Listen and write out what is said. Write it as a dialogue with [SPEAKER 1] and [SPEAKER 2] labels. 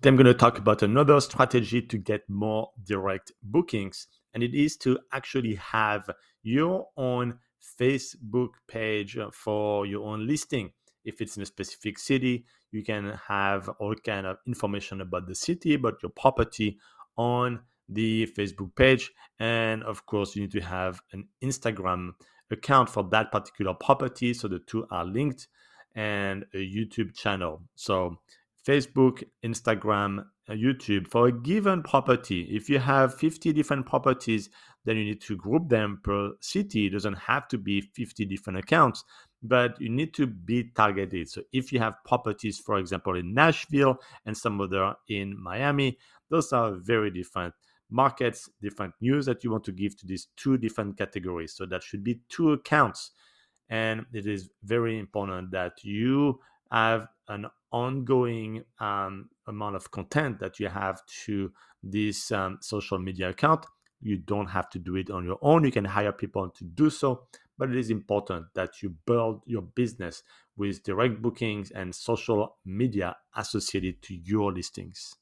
[SPEAKER 1] Today I'm going to talk about another strategy to get more direct bookings, and it is to actually have your own Facebook page for your own listing. If it's in a specific city, you can have all kind of information about the city, about your property on the Facebook page, and of course, you need to have an Instagram account for that particular property, so the two are linked, and a YouTube channel. So Facebook, Instagram, uh, YouTube for a given property. If you have 50 different properties, then you need to group them per city. It doesn't have to be 50 different accounts, but you need to be targeted. So if you have properties, for example, in Nashville and some other in Miami, those are very different markets, different news that you want to give to these two different categories. So that should be two accounts. And it is very important that you have an ongoing um, amount of content that you have to this um, social media account. You don't have to do it on your own. You can hire people to do so, but it is important that you build your business with direct bookings and social media associated to your listings.